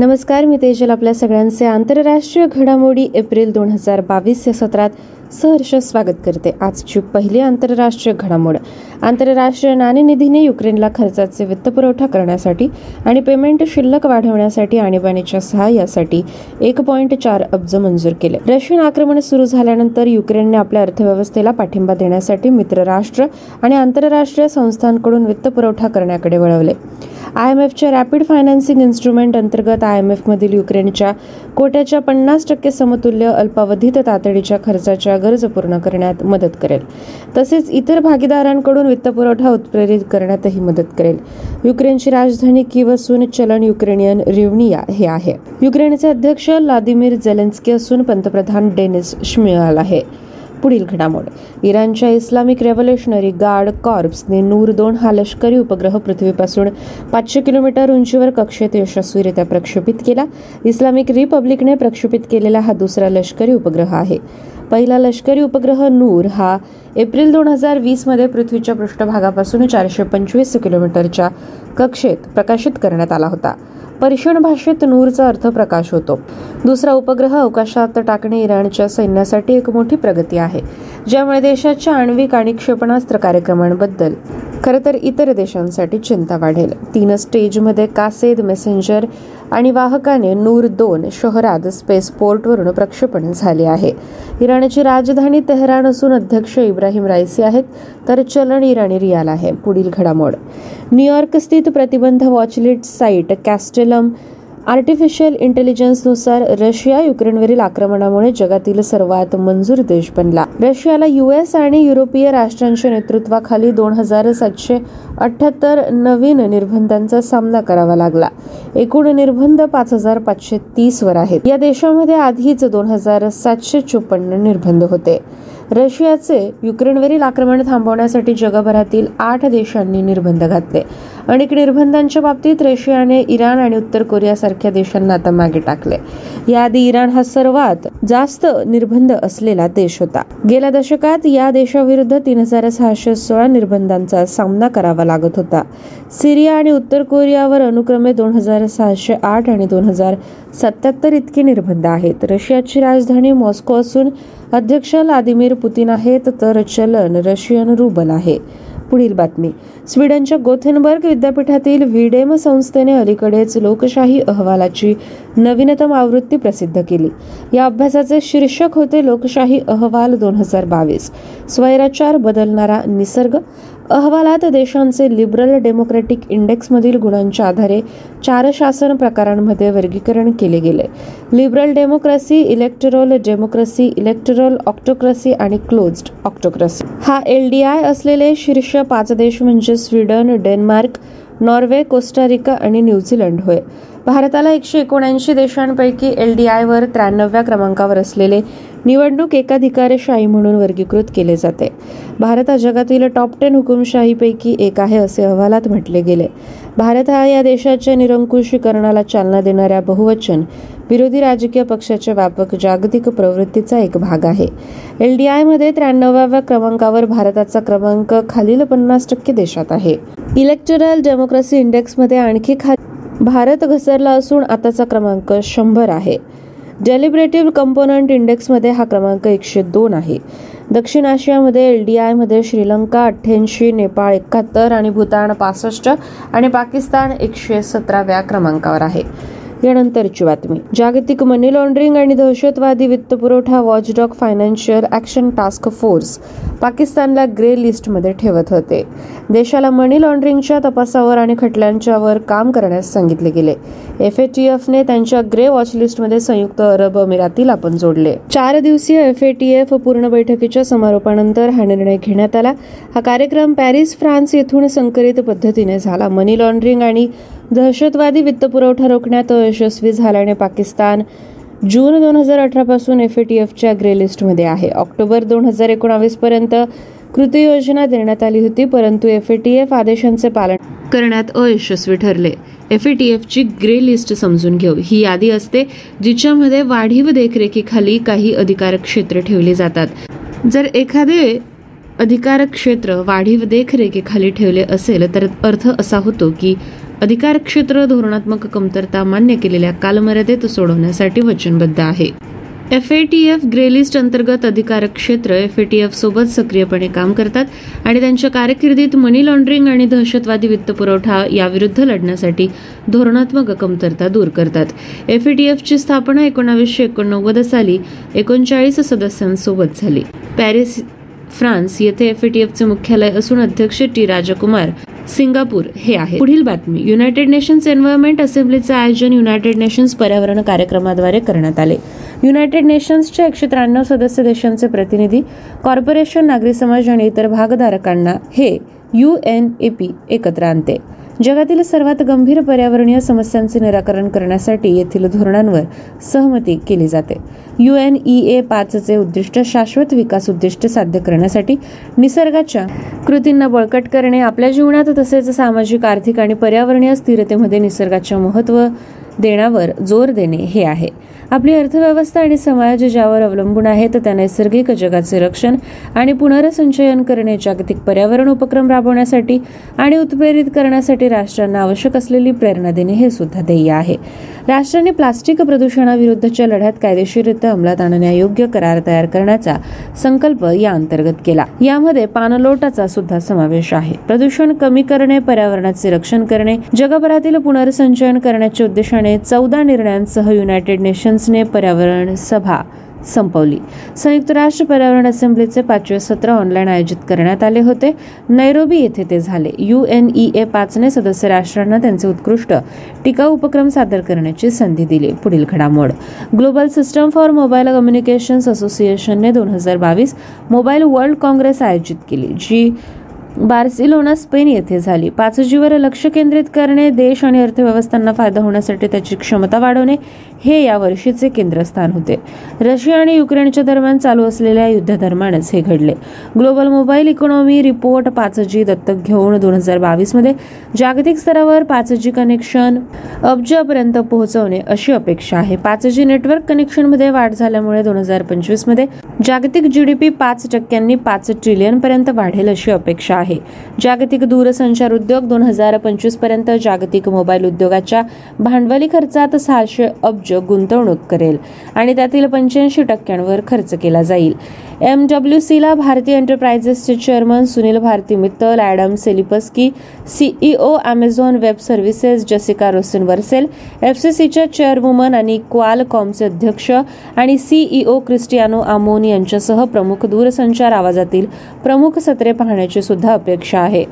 नमस्कार मी तेजल आपल्या सगळ्यांचे आंतरराष्ट्रीय घडामोडी एप्रिल दोन हजार बावीस या सत्रात सहर्ष स्वागत करते. आजची पहिली आंतरराष्ट्रीय घडामोड. आंतरराष्ट्रीय नाणेनिधीने युक्रेनला खर्चाचे वित्तपुरवठा करण्यासाठी आणि पेमेंट शिल्लक वाढवण्यासाठी आणीबाणीच्या सहाय्यासाठी एक पॉईंट चार अब्ज मंजूर केले. रशियन आक्रमण सुरू झाल्यानंतर युक्रेनने आपल्या अर्थव्यवस्थेला पाठिंबा देण्यासाठी मित्रराष्ट्र आणि आंतरराष्ट्रीय संस्थांकडून वित्तपुरवठा करण्याकडे वळवले. आय एम एफच्या रॅपिड फायनान्सिंग इन्स्ट्रुमेंट अंतर्गत आय एम एफमधील युक्रेनच्या कोट्याच्या पन्नास टक्के समतुल्य अल्पावधीत तातडीच्या खर्चाच्या गरज पूर्ण करण्यात मदत करेल. तसेच इतर भागीदारांकडून वित्तपुरवठा उत्प्रेरित करण्यातही मदत करेल. युक्रेनची राजधानी किव असून चलन युक्रेनियन रिवनिया हे आहे. युक्रेनचे अध्यक्ष व्लादिमीर झेलेन्स्की असून पंतप्रधान डेनिस श्मियाल आहे. पुढील घडामोड. इराणच्या इस्लामिक रेव्होल्युशनरी गार्ड कॉर्प्सने नूर दोन हा लष्करी उपग्रह पृथ्वीपासून पाचशे किलोमीटर उंचीवर कक्षेत यशस्वीरित्या प्रक्षेपित केला. इस्लामिक रिपब्लिकने प्रक्षेपित केलेला हा दुसरा लष्करी उपग्रह आहे. पहिला लष्करी उपग्रह नूर हा एप्रिल दोन हजार वीसमध्ये पृथ्वीच्या पृष्ठभागापासून चारशे पंचवीस किलोमीटरच्या कक्षेत प्रकाशित करण्यात आला होता. पर्शियन भाषेत नूरचा अर्थ प्रकाश होतो. दुसरा उपग्रह अवकाशात टाकणे इराणच्या सैन्यासाठी एक मोठी प्रगती आहे ज्यामुळे देशाच्या आण्विक आणि क्षेपणास्त्र कार्यक्रमांबद्दल खरं तर इतर देशांसाठी चिंता वाढेल. तीन स्टेजमध्ये कासेद मेसेंजर आणि वाहकाने नूर दोन शहरात स्पेस पोर्टवरून प्रक्षेपण झाले आहे. इराणची राजधानी तेहरान असून अध्यक्ष इब्राहिम राईसी आहेत तर चलन इराणी रियाल आहे. पुढील घडामोड. न्यूयॉर्क स्थित प्रतिबंध वॉचलिट साईट कॅस्टेलम आर्टिफिशियल इंटेलिजन्सनुसार रशिया युक्रेनवरील आक्रमणामुळे जगातील सर्वात मंजूर देश बनला. रशियाला युएस आणि युरोपीय राष्ट्रांच्या नेतृत्वाखाली दोन हजार सातशे अठ्याहत्तर नवीन निर्बंधांचा सामना करावा लागला. एकूण निर्बंध पाच हजार पाचशे तीस वर आहेत. या देशामध्ये आधीच दोन हजार सातशे चोपन्न निर्बंध होते. रशियाचे युक्रेनवरील आक्रमण थांबवण्यासाठी जगभरातील आठ देशांनी निर्बंध घातले. अनेक निर्बंधांच्या बाबतीत रशियाने इराण आणि उत्तर कोरियासारख्या देशांना आता मागे टाकले. याआधी इराण हा सर्वात जास्त निर्बंध असलेला देश होता. गेल्या दशकात या देशाविरुद्ध तीन हजार सहाशे सोळा निर्बंधांचा सामना करावा लागत होता. सिरिया आणि उत्तर कोरियावर अनुक्रमे दोन हजार सहाशे आठ आणि दोन हजार सत्याहत्तर इतके निर्बंध आहेत. रशियाची राजधानी मॉस्को असून अध्यक्ष व्लादिमीर पुतीन आहेत तर चलन रशियन रुबल आहे. पुढील बातमी. स्वीडनच्या गोथेनबर्ग विद्यापीठातील व्हिडेम संस्थेने अलीकडेच लोकशाही अहवालाची नवीनतम आवृत्ती प्रसिद्ध केली. या अभ्यासाचे शीर्षक होते लोकशाही अहवाल दोन हजार बावीस. स्वैराचार बदलणारा निसर्ग अहवालात देशांचे लिबरल डेमोक्रॅटिक इंडेक्समधील गुणांच्या आधारे चार शासन प्रकारांमध्ये वर्गीकरण केले गेले. Liberal democracy electoral democracy electoral autocracy आणि क्लोज्ड ऑक्टोक्रसी. हा एल डी आय असलेले शीर्ष पाच देश म्हणजे Sweden Denmark Norway Costa Rica आणि न्यूझीलंड होय. भारताला एकशे एकोणऐंशी देशांपैकी एल डी आयवर त्र्याण्णव्या क्रमांकावर असलेले निवडणूक एकाधिकारशाही म्हणून वर्गीकृत केले जाते. भारत हा जगातील टॉप टेन हुकुमशाहीपैकी एक आहे असे अहवालात म्हटले गेले. भारत हा या देशाच्या निरंकुशीकरणाला चालना देणाऱ्या बहुवचन विरोधी राजकीय पक्षाच्या व्यापक जागतिक प्रवृत्तीचा एक भाग आहे. एल डी आयमध्ये त्र्याण्णव्या क्रमांकावर भारताचा क्रमांक खालील पन्नास टक्के देशात आहे. इलेक्टोरल डेमोक्रेसी इंडेक्समध्ये आणखी खाली भारत घसरला असून आताचा क्रमांक शंभर आहे. डेलिब्रेटिव्ह कंपोनंट इंडेक्समध्ये हा क्रमांक एकशे दोन आहे. दक्षिण आशियामध्ये एल डी आयमध्ये श्रीलंका अठ्ठ्याऐंशी नेपाळ एकाहत्तर आणि भूतान पासष्ट आणि पाकिस्तान एकशे सतराव्या क्रमांकावर आहे. यानंतरची बातमी. जागतिक मनी लॉन्ड्रिंग आणि दहशतवादी वित्तपुरवठा watchdog financial action task force पाकिस्तानला ग्रे लिस्टमध्ये ठेवत होते. देशाला मनी लॉन्ड्रिंगच्या तपासावर आणि खटल्यांच्यावर काम करण्यास सांगितले गेले. एफ ए टी एफने त्यांच्या ग्रे वॉच लिस्टमध्ये संयुक्त अरब अमिरातीला पण जोडले. चार दिवसीय एफ ए टी एफ पूर्ण बैठकीच्या समारोपानंतर हा निर्णय घेण्यात आला. हा कार्यक्रम पॅरिस फ्रान्स येथून संकलित पद्धतीने झाला. मनी लॉन्ड्रिंग आणि दहशतवादी वित्तपुरवठा रोखण्यात अयशस्वी झाल्याने पाकिस्तान जून दोन हजार अठरापासून एफ ए टी एफच्या ग्रे लिस्टमध्ये आहे. ऑक्टोबर दोन हजार एकोणावीसपर्यंत कृती योजना देण्यात आली होती परंतु एफ ए टी एफ आदेशांचे पालन करण्यात अयशस्वी ठरले. एफ ए टी एफची ग्रे लिस्ट समजून घेऊ. ही यादी असते जिच्यामध्ये वाढीव देखरेखीखाली काही अधिकार क्षेत्र ठेवली जातात. जर एखादे अधिकार क्षेत्र वाढीव देखरेखीखाली ठेवले असेल तर अर्थ असा होतो की अधिकार क्षेत्र धोरणात्मक कमतरता मान्य केलेल्या कालमर्यादेत सोडवण्यासाठी वचनबद्ध आहे. एफ ए टी एफ ग्रेलिस्ट अंतर्गत अधिकार क्षेत्र एफ ए टी एफ सोबत सक्रियपणे काम करतात आणि त्यांच्या कारकिर्दीत मनी लॉन्ड्रिंग आणि दहशतवादी वित्तपुरवठा याविरुद्ध लढण्यासाठी धोरणात्मक कमतरता दूर करतात. एफ ए टी एफची स्थापना एकोणावीसशे एकोणनव्वद साली एकोणचाळीस सदस्यांसोबत झाली. पॅरिस फ्रान्स येथे एफ ए टी एफचे मुख्यालय असून अध्यक्ष टी राजकुमार सिंगापूर हे आहे पुढील बातमी. युनायटेड नेशन्स एन्व्हायरमेंट असेंब्लीचे आयोजन युनायटेड नेशन्स पर्यावरण कार्यक्रमाद्वारे करण्यात आले. युनायटेड नेशन्सच्या एकशे त्र्याण्णव सदस्य देशांचे प्रतिनिधी कॉर्पोरेशन नागरी समाज आणि इतर भागधारकांना हे यू एन ए पी एकत्र आणते. जगातील सर्वात गंभीर पर्यावरणीय समस्यांचे निराकरण करण्यासाठी येथील धोरणांवर सहमती केली जाते. यू एन ई ए पाचचे उद्दिष्ट शाश्वत विकास उद्दिष्ट साध्य करण्यासाठी निसर्गाच्या कृतींना बळकट करणे आपल्या जीवनात तसेच सामाजिक आर्थिक आणि पर्यावरणीय स्थिरतेमध्ये निसर्गाचे महत्त्व देण्यावर जोर देणे हे आहे. आपली अर्थव्यवस्था आणि समाज ज्यावर अवलंबून आहे तर त्या नैसर्गिक जगाचे रक्षण आणि पुनर्संचयन करणे जागतिक पर्यावरण उपक्रम राबवण्यासाठी आणि उत्प्रेरित करण्यासाठी राष्ट्रांना आवश्यक असलेली प्रेरणा देणे हे सुद्धा ध्येय आहे. राष्ट्रांनी प्लास्टिक प्रदूषणाविरुद्धच्या लढ्यात कायदेशीररित्या अंमलात आणण्यायोग्य करार तयार करण्याचा संकल्प या अंतर्गत केला. यामध्ये पानलोटाचा सुद्धा समावेश आहे. प्रदूषण कमी करणे पर्यावरणाचे रक्षण करणे जगभरातील पुनर्संचयन करण्याच्या उद्देशाने चौदा निर्णयांसह युनायटेड नेशन्सने पर्यावरण सभा संपवली. संयुक्त राष्ट्र पर्यावरण असेंब्लीचे पाचवे सत्र ऑनलाईन आयोजित करण्यात आले होते. नैरोबी येथे ते झाले. यू एन ई ए पाचने सदस्य राष्ट्रांना त्यांचे उत्कृष्ट टिकाऊ उपक्रम सादर करण्याची संधी दिली. पुढील घडामोड. Global system for mobile communications असोसिएशनने दोन हजार बावीस मोबाईल वर्ल्ड काँग्रेस आयोजित केली जी बार्सिलोना स्पेन येथे झाली. पाच जीवर लक्ष केंद्रित करणे देश आणि अर्थव्यवस्थांना फायदा होण्यासाठी त्याची क्षमता वाढवणे हे या वर्षीचे केंद्रस्थान होते. रशिया आणि युक्रेनच्या दरम्यान चालू असलेल्या युद्धादरम्यानच हे घडले. ग्लोबल मोबाईल इकॉनॉमी रिपोर्ट पाच जी दत्तक घेऊन दोन हजार बावीसमध्ये. जागतिक स्तरावर पाच जी कनेक्शन अब्जापर्यंत पोहोचवणे अशी अपेक्षा आहे. पाच जी नेटवर्क कनेक्शनमध्ये वाढ झाल्यामुळे दोन हजार पंचवीसमध्ये जागतिक जीडीपी पाच टक्क्यांनी पाच ट्रिलियन पर्यंत वाढेल अशी अपेक्षा आहे. जागतिक दूरसंचार उद्योग दोन हजार पंचवीसपर्यंत जागतिक मोबाईल उद्योगाच्या भांडवली खर्चात सहाशे अब्ज गुंतवणूक करेल आणि त्यातील पंच्याऐंशी टक्क्यांवर खर्च केला जाईल. एम डब्ल्यू सीला भारतीय एंटरप्राइजेसचे chairman Sunil Bharti Mittal Adam Selipsky CEO Amazon web services Jessica Rosenworcel F C सीच्या चेअरवुमन आणि क्वालकॉमचे अध्यक्ष आणि सीईओ क्रिस्टियानो आमोन यांच्यासह प्रमुख दूरसंचार आवाजातील प्रमुख सत्रे पाहण्याची सुद्धा अपेक्षा आहे.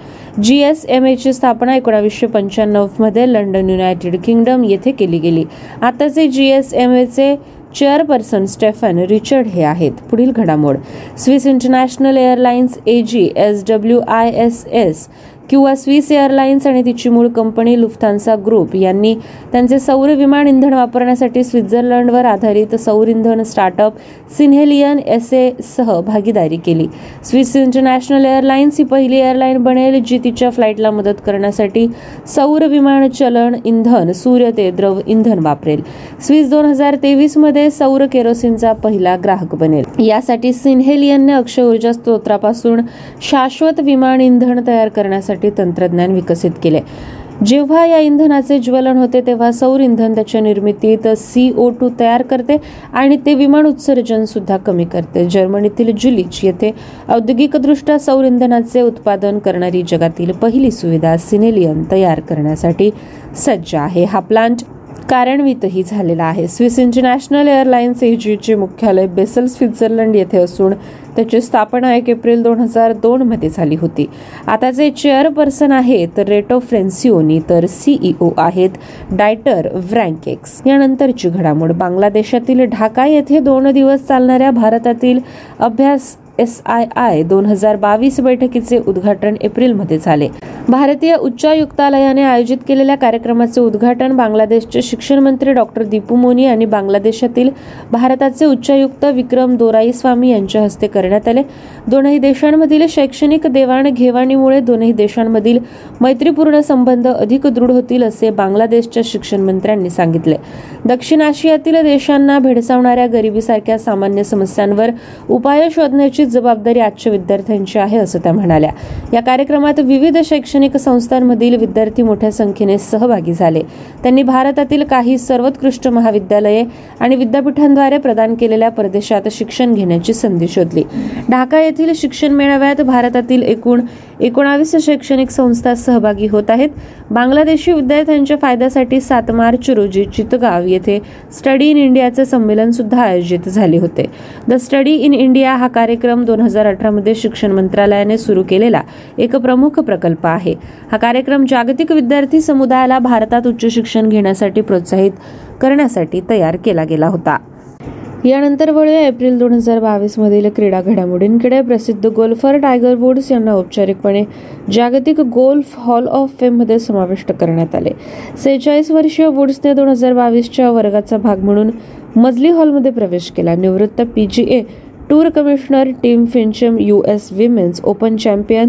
जी एस एम एची स्थापना एकोणावीसशे पंच्याण्णवमध्ये लंडन युनायटेड किंगडम येथे केली गेली. आताचे जी एस एम एचे चेअरपर्सन स्टेफन रिचर्ड हे आहेत. पुढील घडामोड. Swiss international airlines A G S W I S S किंवा स्विस एअरलाइन्स आणि तिची मूळ कंपनी लुफ्थांसा ग्रुप यांनी त्यांचे सौर विमान इंधन वापरण्यासाठी स्वित्झर्लंडवर आधारित सौर इंधन स्टार्टअप सिन्हेलियन एस ए सह भागीदारी केली. स्विस इंटरनॅशनल एअरलाइन्स ही पहिली एअरलाईन बनेल जी तिच्या फ्लाईटला मदत करण्यासाठी सौर विमान चलन इंधन सूर्य ते द्रव इंधन वापरेल. स्विस दोन हजार तेवीसमध्ये सौर केरोसिनचा पहिला ग्राहक बनेल. यासाठी सिन्हेलियनने अक्षय ऊर्जा स्त्रोत्रापासून शाश्वत विमान इंधन तयार करण्यासाठी तंत्रज्ञान विकसित केले. जेव्हा या इंधनाचे ज्वलन होते तेव्हा सौर इंधन त्याच्या निर्मितीत सी ओ टू तयार करते आणि ते विमान उत्सर्जन सुद्धा कमी करते. जर्मनीतील जुलिच येथे औद्योगिकदृष्ट्या सौर इंधनाचे उत्पादन करणारी जगातील पहिली सुविधा सिनेलियन तयार करण्यासाठी सज्ज आहे. हा प्लांट कार्यान्वितही झालेला आहे. स्विस इंटरनॅशनल एअरलाइन्स एजीचे मुख्यालय बेसल स्वित्झर्लंड येथे असून त्याची स्थापना एक एप्रिल दोन हजार दोनमध्ये झाली होती. आता जे चेअरपर्सन आहेत रेटो फ्रेन्सिओनी तर सीईओ आहेत डायटर व्रँकेक्स यानंतरची घडामोड. बांगलादेशातील ढाका येथे दोन दिवस चालणाऱ्या भारतातील अभ्यास एस आय आय दोन हजार बावीस बैठकीचे उद्घाटन एप्रिलमध्ये झाले. भारतीय उच्चायुक्तालयाने आयोजित केलेल्या कार्यक्रमाचे उद्घाटन बांगलादेशचे शिक्षण मंत्री डॉक्टर दीपू मोनी आणि बांगलादेशातील भारताचे उच्चायुक्त विक्रम दोराई स्वामी यांच्या हस्ते करण्यात आले. दोनही देशांमधील शैक्षणिक देवाणघेवाणीमुळे दोनही देशांमधील मैत्रीपूर्ण संबंध अधिक दृढ होतील असे बांगलादेशच्या शिक्षण मंत्र्यांनी सांगितले. दक्षिण आशियातील देशांना भेडसावणाऱ्या गरिबीसारख्या सामान्य समस्यांवर उपाय शोधण्याची जबाबदारी आजच्या विद्यार्थ्यांची आहे असं त्या म्हणाल्या. या कार्यक्रमात विविध शैक्षणिक शैक्षणिक संस्थांमधील विद्यार्थी मोठ्या संख्येने सहभागी झाले. त्यांनी भारतातील काही सर्वोत्कृष्ट महाविद्यालये आणि विद्यापीठांद्वारे प्रदान केलेल्या परदेशात शिक्षण घेण्याची संधी शोधली. ढाका येथील शिक्षण मेळाव्यात भारतातील एकूण एकोणावीस शैक्षणिक संस्था सहभागी होत आहेत. बांगलादेशी विद्यार्थ्यांच्या फायद्यासाठी सात मार्च रोजी चितगाव येथे स्टडी इन इंडियाचे संमेलन सुद्धा आयोजित झाले होते. द स्टडी इन इंडिया हा कार्यक्रम दोन हजार अठरामध्ये शिक्षण मंत्रालयाने सुरू केलेला एक प्रमुख प्रकल्प आहे. हा कार्यक्रम जागतिक विद्यार्थी समुदायाला भारतात उच्च शिक्षण घेण्यासाठी प्रोत्साहित करण्यासाठी तयार केला गेला होता. यानंतर वळूया एप्रिल दोन हजार बावीस मधील क्रीडा घडामोडींकडे. प्रसिद्ध गोल्फर टायगर वुड्स यांना औपचारिकपणे जागतिक गोल्फ हॉल ऑफ फेममध्ये समाविष्ट करण्यात आले. सेहेचाळीस वर्षीय वुड्सने दोन हजार बावीसच्या वर्गाचा भाग म्हणून मजली हॉलमध्ये प्रवेश केला. निवृत्त PGA tour commissioner Tim Finchem U S women's open champion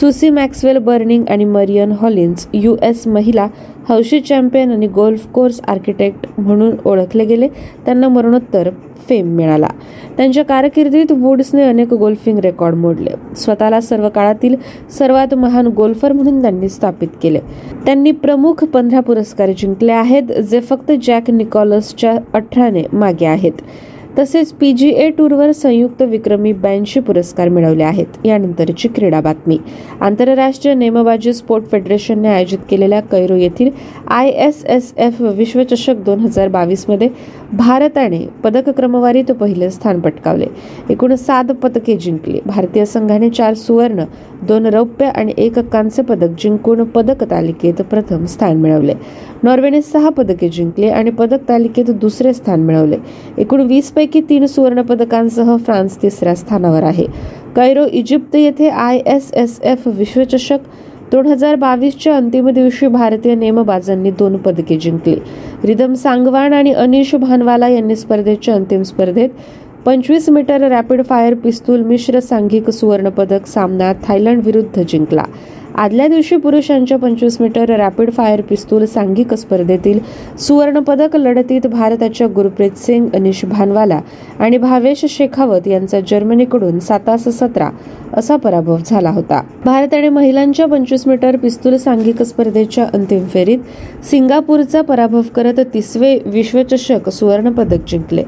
Susie Maxwell Berning आणि मरियन हॉलिन्स यू एस महिला हौशी चॅम्पियन आणि गोल्फ कोर्स आर्किटेक्ट म्हणून ओळखले गेले. त्यांना मरणोत्तर फेम मिळाला. त्यांच्या कारकिर्दीत वुड्सने अनेक गोल्फिंग रेकॉर्ड मोडले. स्वतःला सर्व काळातील सर्वात महान गोल्फर म्हणून त्यांनी स्थापित केले. त्यांनी प्रमुख पंधरा पुरस्कार जिंकले आहेत जे फक्त जॅक निकॉलसच्या अठराने मागे आहेत. तसेच पी जी ए टूरवर संयुक्त विक्रमी ब्याऐंशी पुरस्कार मिळवले आहेत. यानंतरची क्रीडा बातमी. आंतरराष्ट्रीय नेमबाजी स्पोर्ट फेडरेशनने आयोजित केलेल्या कैरो येथील आय एस एस एफ विश्वचषक दोन हजार बावीसमध्ये भारताने पदक क्रमवारीत पहिले स्थान पटकावले. एकूण सात पदके जिंकली. भारतीय संघाने चार सुवर्ण दोन रौप्य आणि एक कांस्य पदक जिंकून पदक तालिकेत प्रथम स्थान मिळवले. नॉर्वेने सहा पदके जिंकली आणि पदक तालिकेत दुसरे स्थान मिळवले. एकूण वीस पैकी तीन सुवर्ण पदकांसह फ्रान्स तिसऱ्या स्थानावर आहे. कैरो इजिप्त येथे आय एस एस एफ विश्वचषक दोन हजार बावीसच्या अंतिम दिवशी भारतीय नेमबाजांनी दोन पदके जिंकली. रिदम सांगवान आणि अनिश भानवाला यांनी स्पर्धेच्या अंतिम स्पर्धेत पंचवीस मीटर रॅपिड फायर पिस्तूल मिश्र सांघिक सुवर्णपदक सामना थायलंड विरुद्ध जिंकला. आदल्या दिवशी पुरुषांच्या पंचवीस मीटर रॅपिड फायर पिस्तूल सांघिक स्पर्धेतील सुवर्णपदक लढतीत भारताच्या गुरप्रीत सिंग अनिश भानवाला आणि भावेश शेखावत यांचा जर्मनीकडून सातास सतरा असा पराभव झाला होता. भारताने महिलांच्या पंचवीस मीटर पिस्तूल सांघिक स्पर्धेच्या अंतिम फेरीत सिंगापूरचा पराभव करत तिसवे विश्वचषक सुवर्णपदक जिंकले.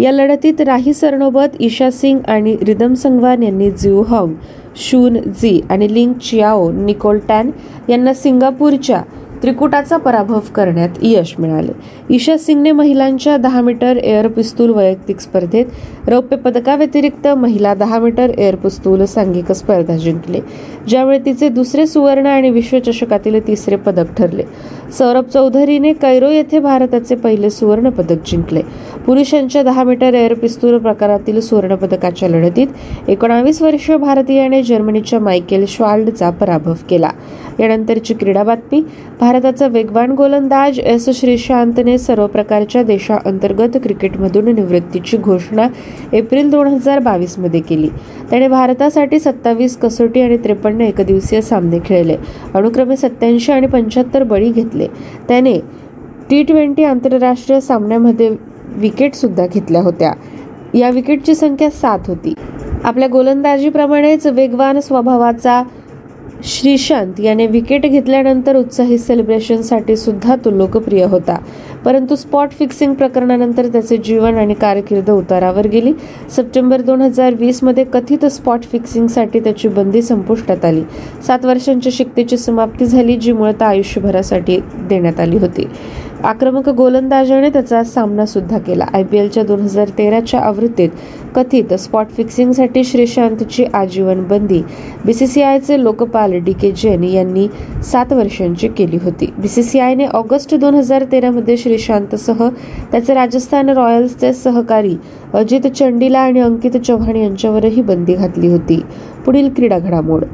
या लढतीत राही सरनोबत ईशा सिंग आणि रिदम संगवान यांनी जिऊ हॉंग शून जी आणि लिंग चियाओ निकोलटॅन यांना सिंगापूरच्या त्रिकुटाचा पराभव करण्यात यश मिळाले. ईशा सिंगने महिलांच्या दहा मीटर एअर पिस्तूल वैयक्तिक स्पर्धेत रौप्य पदकाव्यतिरिक्त महिला दहा मीटर एअर पिस्तूल सांघिक स्पर्धा जिंकली ज्यावेळी तिचे दुसरे सुवर्ण आणि विश्वचषकातील तिसरे पदक ठरले. सौरभ चौधरीने कैरो येथे भारताचे पहिले सुवर्णपदक जिंकले. पुरुषांच्या दहा मीटर एअर पिस्तूल प्रकारातील सुवर्णपदकाच्या लढतीत एकोणावीस वर्षीय भारतीयाने जर्मनीच्या मायकेल श्वाल्डचा पराभव केला. यानंतरची क्रीडा बातमी भारताचा वेगवान गोलंदाज एस श्रीशांतने सर्व प्रकारच्या देशांतर्गत क्रिकेटमधून निवृत्तीची घोषणा एप्रिल दोन हजार बावीसमध्ये केली. त्याने भारतासाठी सत्तावीस कसोटी आणि त्रेपन्न एकदिवसीय सामने खेळले. अनुक्रमे सत्याऐंशी आणि पंच्याहत्तर बळी घेतले. त्याने टी ट्वेंटी आंतरराष्ट्रीय सामन्यामध्ये विकेट सुद्धा घेतल्या होत्या. या विकेटची संख्या सात होती. आपल्या गोलंदाजीप्रमाणेच वेगवान स्वभावाचा श्रीशांत याने विकेट घेतल्यानंतर उत्साही सेलिब्रेशनसाठी सुद्धा तो लोकप्रिय होता. परंतु स्पॉट फिक्सिंग प्रकरणानंतर त्याचे जीवन आणि कारकीर्द उतारावर गेली. सप्टेंबर दोन हजार वीसमध्ये कथित स्पॉट फिक्सिंगसाठी त्याची बंदी संपुष्टात आली. सात वर्षांच्या शिक्तेची समाप्ती झाली जी मुळात आयुष्यभरासाठी देण्यात आली होती. आक्रमक गोलंदाजाने त्याचा सामना सुद्धा केला. आय पी एलच्या दोन हजार तेराच्या आवृत्तीत कथित स्पॉट फिक्सिंगसाठी श्रीशांतची आजीवन बंदी. बीसीसीआयचे लोकपाल डी के जैन यांनी सात वर्षांची केली होती. बीसीसीआयने ऑगस्ट दोन हजार तेरामध्ये श्रीशांतसह त्याचे राजस्थान रॉयल्सचे सहकारी अजित चंडीला आणि अंकित चव्हाण यांच्यावरही बंदी घातली होती. पुढील क्रीडा घडामोड.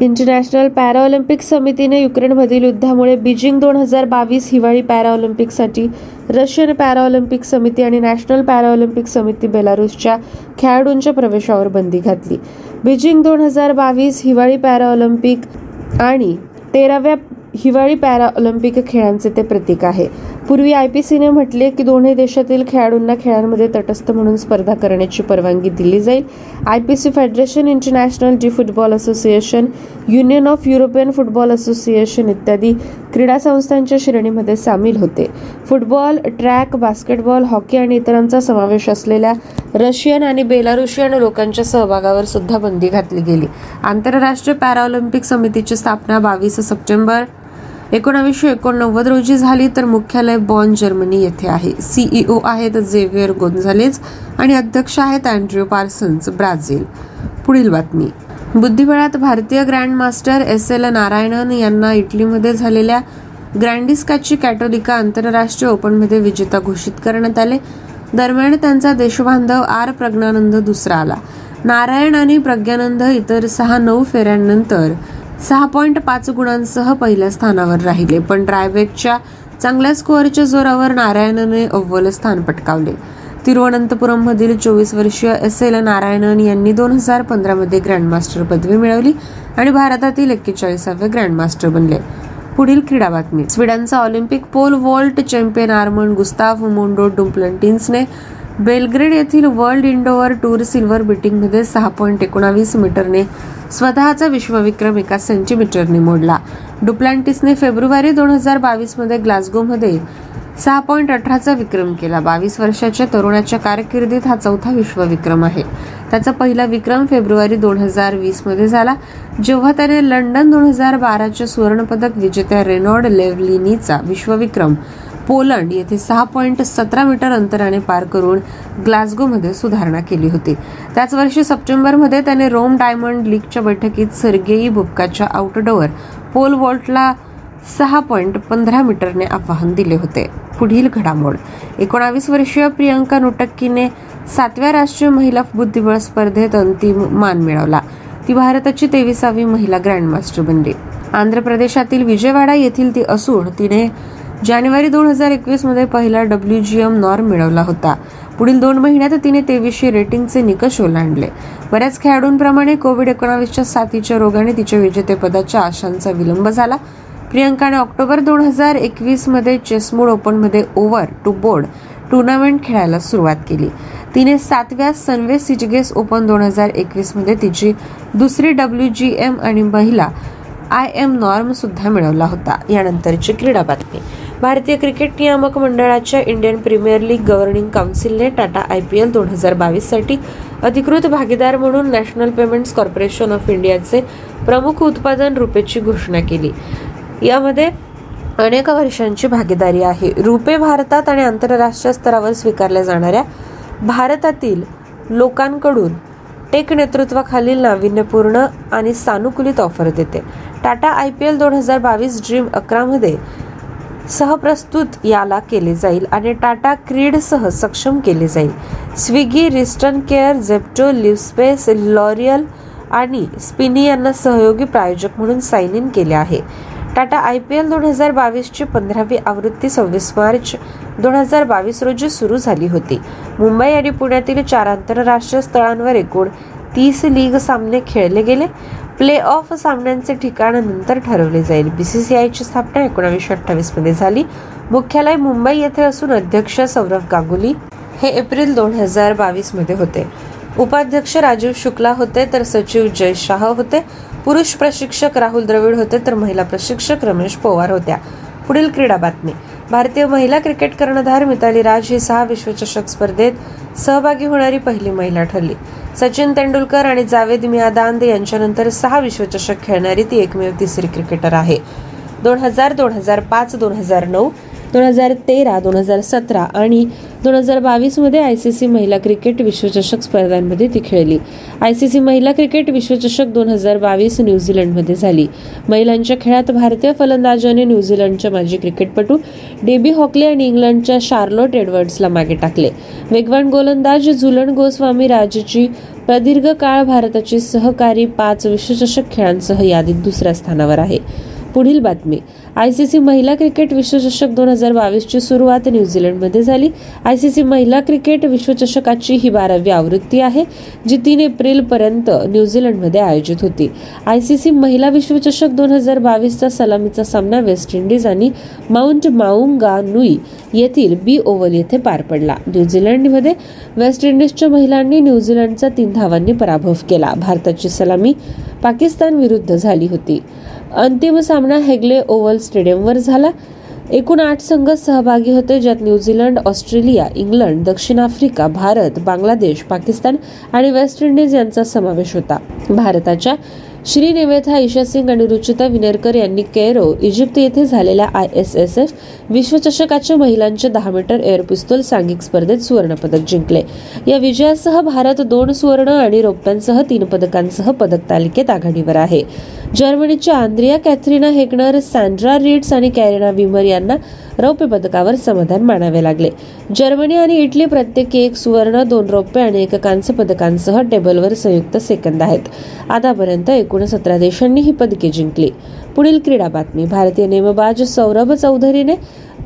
इंटरनॅशनल पॅराऑलिम्पिक समितीने युक्रेनमधील युद्धामुळे बीजिंग दोन हजार बावीस हिवाळी पॅराऑलिम्पिकसाठी रशियन पॅराऑलिम्पिक समिती आणि नॅशनल पॅराऑलिम्पिक समिती बेलारूसच्या खेळाडूंच्या प्रवेशावर बंदी घातली. बीजिंग दोन हजार बावीस हिवाळी पॅराऑलिम्पिक आणि तेराव्या हिवाळी पॅराऑलिम्पिक खेळांचे ते प्रतीक आहे. पूर्वी आय पी सीने म्हटले की दोन्ही देशातील खेळाडूंना खेळांमध्ये तटस्थ म्हणून स्पर्धा करण्याची परवानगी दिली जाईल. I P C federation international G football association union of European football association इत्यादी क्रीडा संस्थांच्या श्रेणीमध्ये सामील होते. फुटबॉल ट्रॅक बास्केटबॉल हॉकी आणि इतरांचा समावेश असलेल्या रशियन आणि बेलारुशियन लोकांच्या सहभागावर सुद्धा बंदी घातली गेली. आंतरराष्ट्रीय पॅराऑलिम्पिक समितीची स्थापना बावीस सप्टेंबर एकोणावीसशे एकोणनव्वद रोजी झाली तर मुख्यालय बॉन जर्मनी येथे आहे. सीईओ आहेत झेवियर गोन्झालेज आणि अध्यक्ष आहेत अँड्रिओ पार्सन्स ब्राझील. पुढील बातमी. बुद्धिबळात भारतीय ग्रँडमास्टर एस एल नारायणन यांना इटलीमध्ये झालेल्या ग्रँडिस्काची कॅटोलिका आंतरराष्ट्रीय ओपनमध्ये विजेता घोषित करण्यात आले. दरम्यान त्यांचा देशबांधव आर प्रज्ञानंद दुसरा आला. नारायण आणि प्रज्ञानंद इतर सहा नऊ फेऱ्यांनंतर सहा पॉईंट पाच गुणांसह पहिल्या स्थानावर राहिले पण ड्रायवेकच्या चांगल्या स्कोअरच्या जोरावर नारायणने अव्वल स्थान पटकावले. तिरुवनंतपुरममधील चोवीस वर्षीय एस एल नारायणन यांनी दोन हजार पंधरामध्ये ग्रँडमास्टर पदवी मिळवली आणि भारतातील एक्केचाळीसावे ग्रँडमास्टर बनले. पुढील क्रीडा बातमी. स्वीडनचा Olympic pole vault champion Armand Gustav Mondo डुम्प्लंटिन्सने Belgrade येथील वर्ल्ड इंडोअर टूर सिल्वर बिटिंगमध्ये सहा पॉईंट एकोणावीस मीटरने स्वतःचा विश्वविक्रम एका सेंटीमीटरने मोडला. डुप्लांटिसने फेब्रुवारी दोन हजार बावीसमध्ये ग्लासगोमध्ये सहा पॉईंट अठराचा विक्रम केला. बावीस वर्षाच्या तरुणाच्या कारकिर्दीत हा चौथा विश्वविक्रम आहे. त्याचा पहिला विक्रम फेब्रुवारी दोन हजार वीसमध्ये झाला जेव्हा त्याने लंडन दोन हजार बाराच्या सुवर्णपदक विजेत्या रेनॉर्ड लेव्हलिनीचा विश्वविक्रम पोलंड येथे सहा पॉईंट सतरा मीटर अंतराने पार करून ग्लासगोमध्ये सुधारणा केली होती. त्याच वर्षी सप्टेंबरमध्ये त्याने रोम डायमंड लीगच्या बैठकीत सर्गेई बुबकाच्या आउटडोअर पोल वॉल्टला सहा पॉईंट पंधरा मीटरने आव्हान दिले होते. पुढील घडामोड. एकोणावीस वर्षीय प्रियंका नुटक्कीने सातव्या राष्ट्रीय महिला बुद्धिबळ स्पर्धेत अंतिम मान मिळवला. ती भारताची तेविसावी महिला ग्रँडमास्टर बनली. आंध्र प्रदेशातील विजयवाडा येथील ती असून तिने जानेवारी दोन हजार एकवीसमध्ये पहिला डब्ल्यू जी एम नॉर्म मिळवला होता. पुढील दोन महिन्यात तिने तेवीसशे रेटिंगचे निकष ओलांडले. बऱ्याच खेळाडूंप्रमाणे कोविड एकोणावीसच्या साथीच्या रोगाने तिच्या विजेतेपदाच्या आशांचा विलंब झाला. प्रियंकाने ऑक्टोबर दोन हजार एकवीसमध्ये Chessmood Chessmood open over the board tournament खेळायला सुरुवात केली. तिने सातव्या सनवे सिजगेस ओपन दोन हजार एकवीसमध्ये तिची दुसरी डब्ल्यू जी एम आणि महिला आय एम नॉर्म सुद्धा मिळवला होता. यानंतरची क्रीडा बातमी. भारतीय क्रिकेट नियामक मंडळाच्या इंडियन प्रीमियर लीग गव्हर्निंग काउन्सिलने टाटा आय पी एल दोन हजार बावीससाठी अधिकृत भागीदार म्हणून नॅशनल पेमेंट्स कॉर्पोरेशन ऑफ इंडियाचे प्रमुख उत्पादन रुपेची घोषणा केली. यामध्ये अनेक वर्षांची भागीदारी आहे. रुपे भारतात आणि आंतरराष्ट्रीय स्तरावर स्वीकारल्या जाणाऱ्या भारतातील लोकांकडून टेक नेतृत्वाखालील नाविन्यपूर्ण आणि सानुकूलित ऑफर देते. टाटा आय पी एल दोन हजार बावीस ड्रीम अकरामध्ये सहप्रस्तुत याला केले जाईल आणि टाटा क्रीडसह सक्षम केले जाईल. स्विगी रिस्टन केअर झेप्टो लिव्हस्पेस लॉरियल आणि स्पिनी यांना सहयोगी प्रायोजक म्हणून साइन इन केले आहे. टाटा आय पी एल दोन हजार बावीसची पंधरावी आवृत्ती सव्वीस मार्च दोन हजार बावीस रोजी सुरू झाली होती. मुंबई आणि पुण्यातील चार आंतरराष्ट्रीय स्थळांवर एकूण तीस लीग सामने खेळले गेले. प्ले ऑफ सामन्यांचे ठिकाण नंतर ठरवले जाईल. बीसीसीआयची स्थापना एकोणावीसशे अठ्ठावीसमध्ये झाली. मुख्यालय मुंबई येथे असून अध्यक्ष सौरभ गांगुली हे एप्रिल दोन हजार बावीसमध्ये होते. उपाध्यक्ष राजीव शुक्ला होते तर सचिव जय शाह होते. पुरुष प्रशिक्षक राहुल द्रविड होते तर महिला प्रशिक्षक रमेश पवार होत्या. पुढील क्रीडा बातमी. भारतीय महिला क्रिकेट कर्णधार मिताली राज ही सहा विश्वचषक स्पर्धेत सहभागी होणारी पहिली महिला ठरली. सचिन तेंडुलकर आणि जावेद मियादांद यांच्यानंतर सहा विश्वचषक खेळणारी ती एकमेव तिसरी क्रिकेटर आहे. दोन हजार दोन हजार पाच दोन हजार नऊ दोन हजार तेरा दोन हजार सतरा आणि दोन हजार बावीसमध्ये आय सी सी महिला क्रिकेट विश्वचषक स्पर्धांमध्ये ती खेळली. आय सी सी महिला क्रिकेट विश्वचषक दोन हजार बावीस न्यूझीलंडमध्ये झाली. महिलांच्या खेळात भारतीय फलंदाजाने न्यूझीलंडच्या माजी क्रिकेटपटू डेबी हॉकले आणि इंग्लंडच्या शार्लोट एडवर्ड्सला मागे टाकले. वेगवान गोलंदाज झुलन गोस्वामी राजची प्रदीर्घ काळ भारताची सहकारी पाच विश्वचषक खेळांसह यादीत दुसऱ्या स्थानावर आहे. पुढील बातमी. आय सी सी महिला क्रिकेट विश्वचषक दोन हजार बावीसची सुरुवात न्यूझीलंडमध्ये झाली. आय सी सी महिला क्रिकेट विश्वचषकाची ही बारावी आवृत्ती आहे जी तीन एप्रिलपर्यंत न्यूझीलंडमध्ये आयोजित होती. आय सी सी महिला विश्वचषक दोन हजार बावीसचा सलामीचा सामना वेस्ट इंडिज आणि माउंट माउंगा नुई येथील बी ओव्हल येथे पार पडला. न्यूझीलंडमध्ये वेस्ट इंडिजच्या महिलांनी न्यूझीलंडचा तीन धावांनी पराभव केला. भारताची सलामी पाकिस्तान विरुद्ध झाली होती. अंतिम सामना हेगले ओव्हल स्टेडियमवर झाला. एकूण आठ संघ सहभागी होते ज्यात न्यूझीलंड ऑस्ट्रेलिया इंग्लंड दक्षिण आफ्रिका भारत बांगलादेश पाकिस्तान आणि वेस्ट इंडिज यांचा समावेश होता. भारताच्या श्री निवेथा ईशा सिंग आणि रुचिता विनेरकर यांनी कैरो इजिप्त येथे झालेल्या आय एस एस एफ विश्वचषकाच्या महिलांच्या दहा मीटर एअर पिस्तूल सांघिक स्पर्धेत सुवर्णपदक जिंकले. या विजयासह भारत दोन सुवर्ण आणि रौप्यांसह तीन पदकांसह पदक तालिकेत आघाडीवर आहे. जर्मनीच्या Andrea Katharina Hegner Sandra Reids आणि कॅरिना विमर यांना रौप्य पदकावर समाधान मानावे लागले. जर्मनी आणि इटली प्रत्येकी एक सुवर्ण दोन रौप्य आणि एक कांस्य पदकांसह टेबलवर संयुक्त सेकंद आहेत. आतापर्यंत एकूण सतरा देशांनी ही पदके जिंकली. पुढील क्रीडा बातमी. भारतीय नेमबाज सौरभ चौधरीने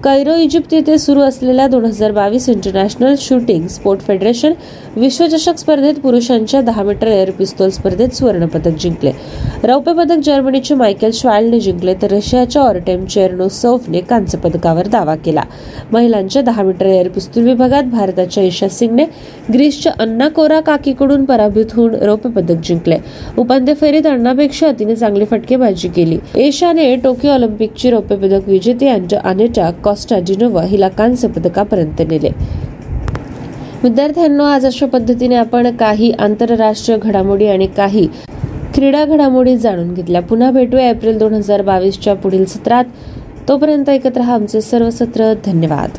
कैरो इजिप्त येथे सुरू असलेल्या दोन हजार बावीस इंटरनॅशनल शूटिंग स्पोर्ट फेडरेशन विश्वचषक स्पर्धेत पुरुषांच्या दहा मीटर एअर पिस्तोल स्पर्धेत सुवर्णपदक जिंकले. रौप्य पदक जर्मनीचे मायकेल श्वाल्डने जिंकले तर रशियाच्या ऑरटेम चेरनोसोफने कांस्य पदकावर दावा केला. महिलांच्या दहा मीटर एअर पिस्तूल विभागात भारताच्या ईशा सिंगने ग्रीसच्या अन्ना कोरा काकीकडून पराभूत होऊन रौप्य पदक जिंकले. उपांत्य फेरीत अण्णापेक्षा तिने चांगली फटकेबाजी केली. एशाने टोकियो ऑलिम्पिकची रौप्य पदक विजेते अनेटा कॉस्टा जिनोवा हिला कांस्य पदकापर्यंत नेले. विद्यार्थ्यांनो आज अशा पद्धतीने आपण काही आंतरराष्ट्रीय घडामोडी आणि काही क्रीडा घडामोडी जाणून घेतल्या. पुन्हा भेटूया एप्रिल दोन हजार बावीसच्या पुढील सत्रात. तोपर्यंत एकत्र आमचे सर्व सत्र. धन्यवाद.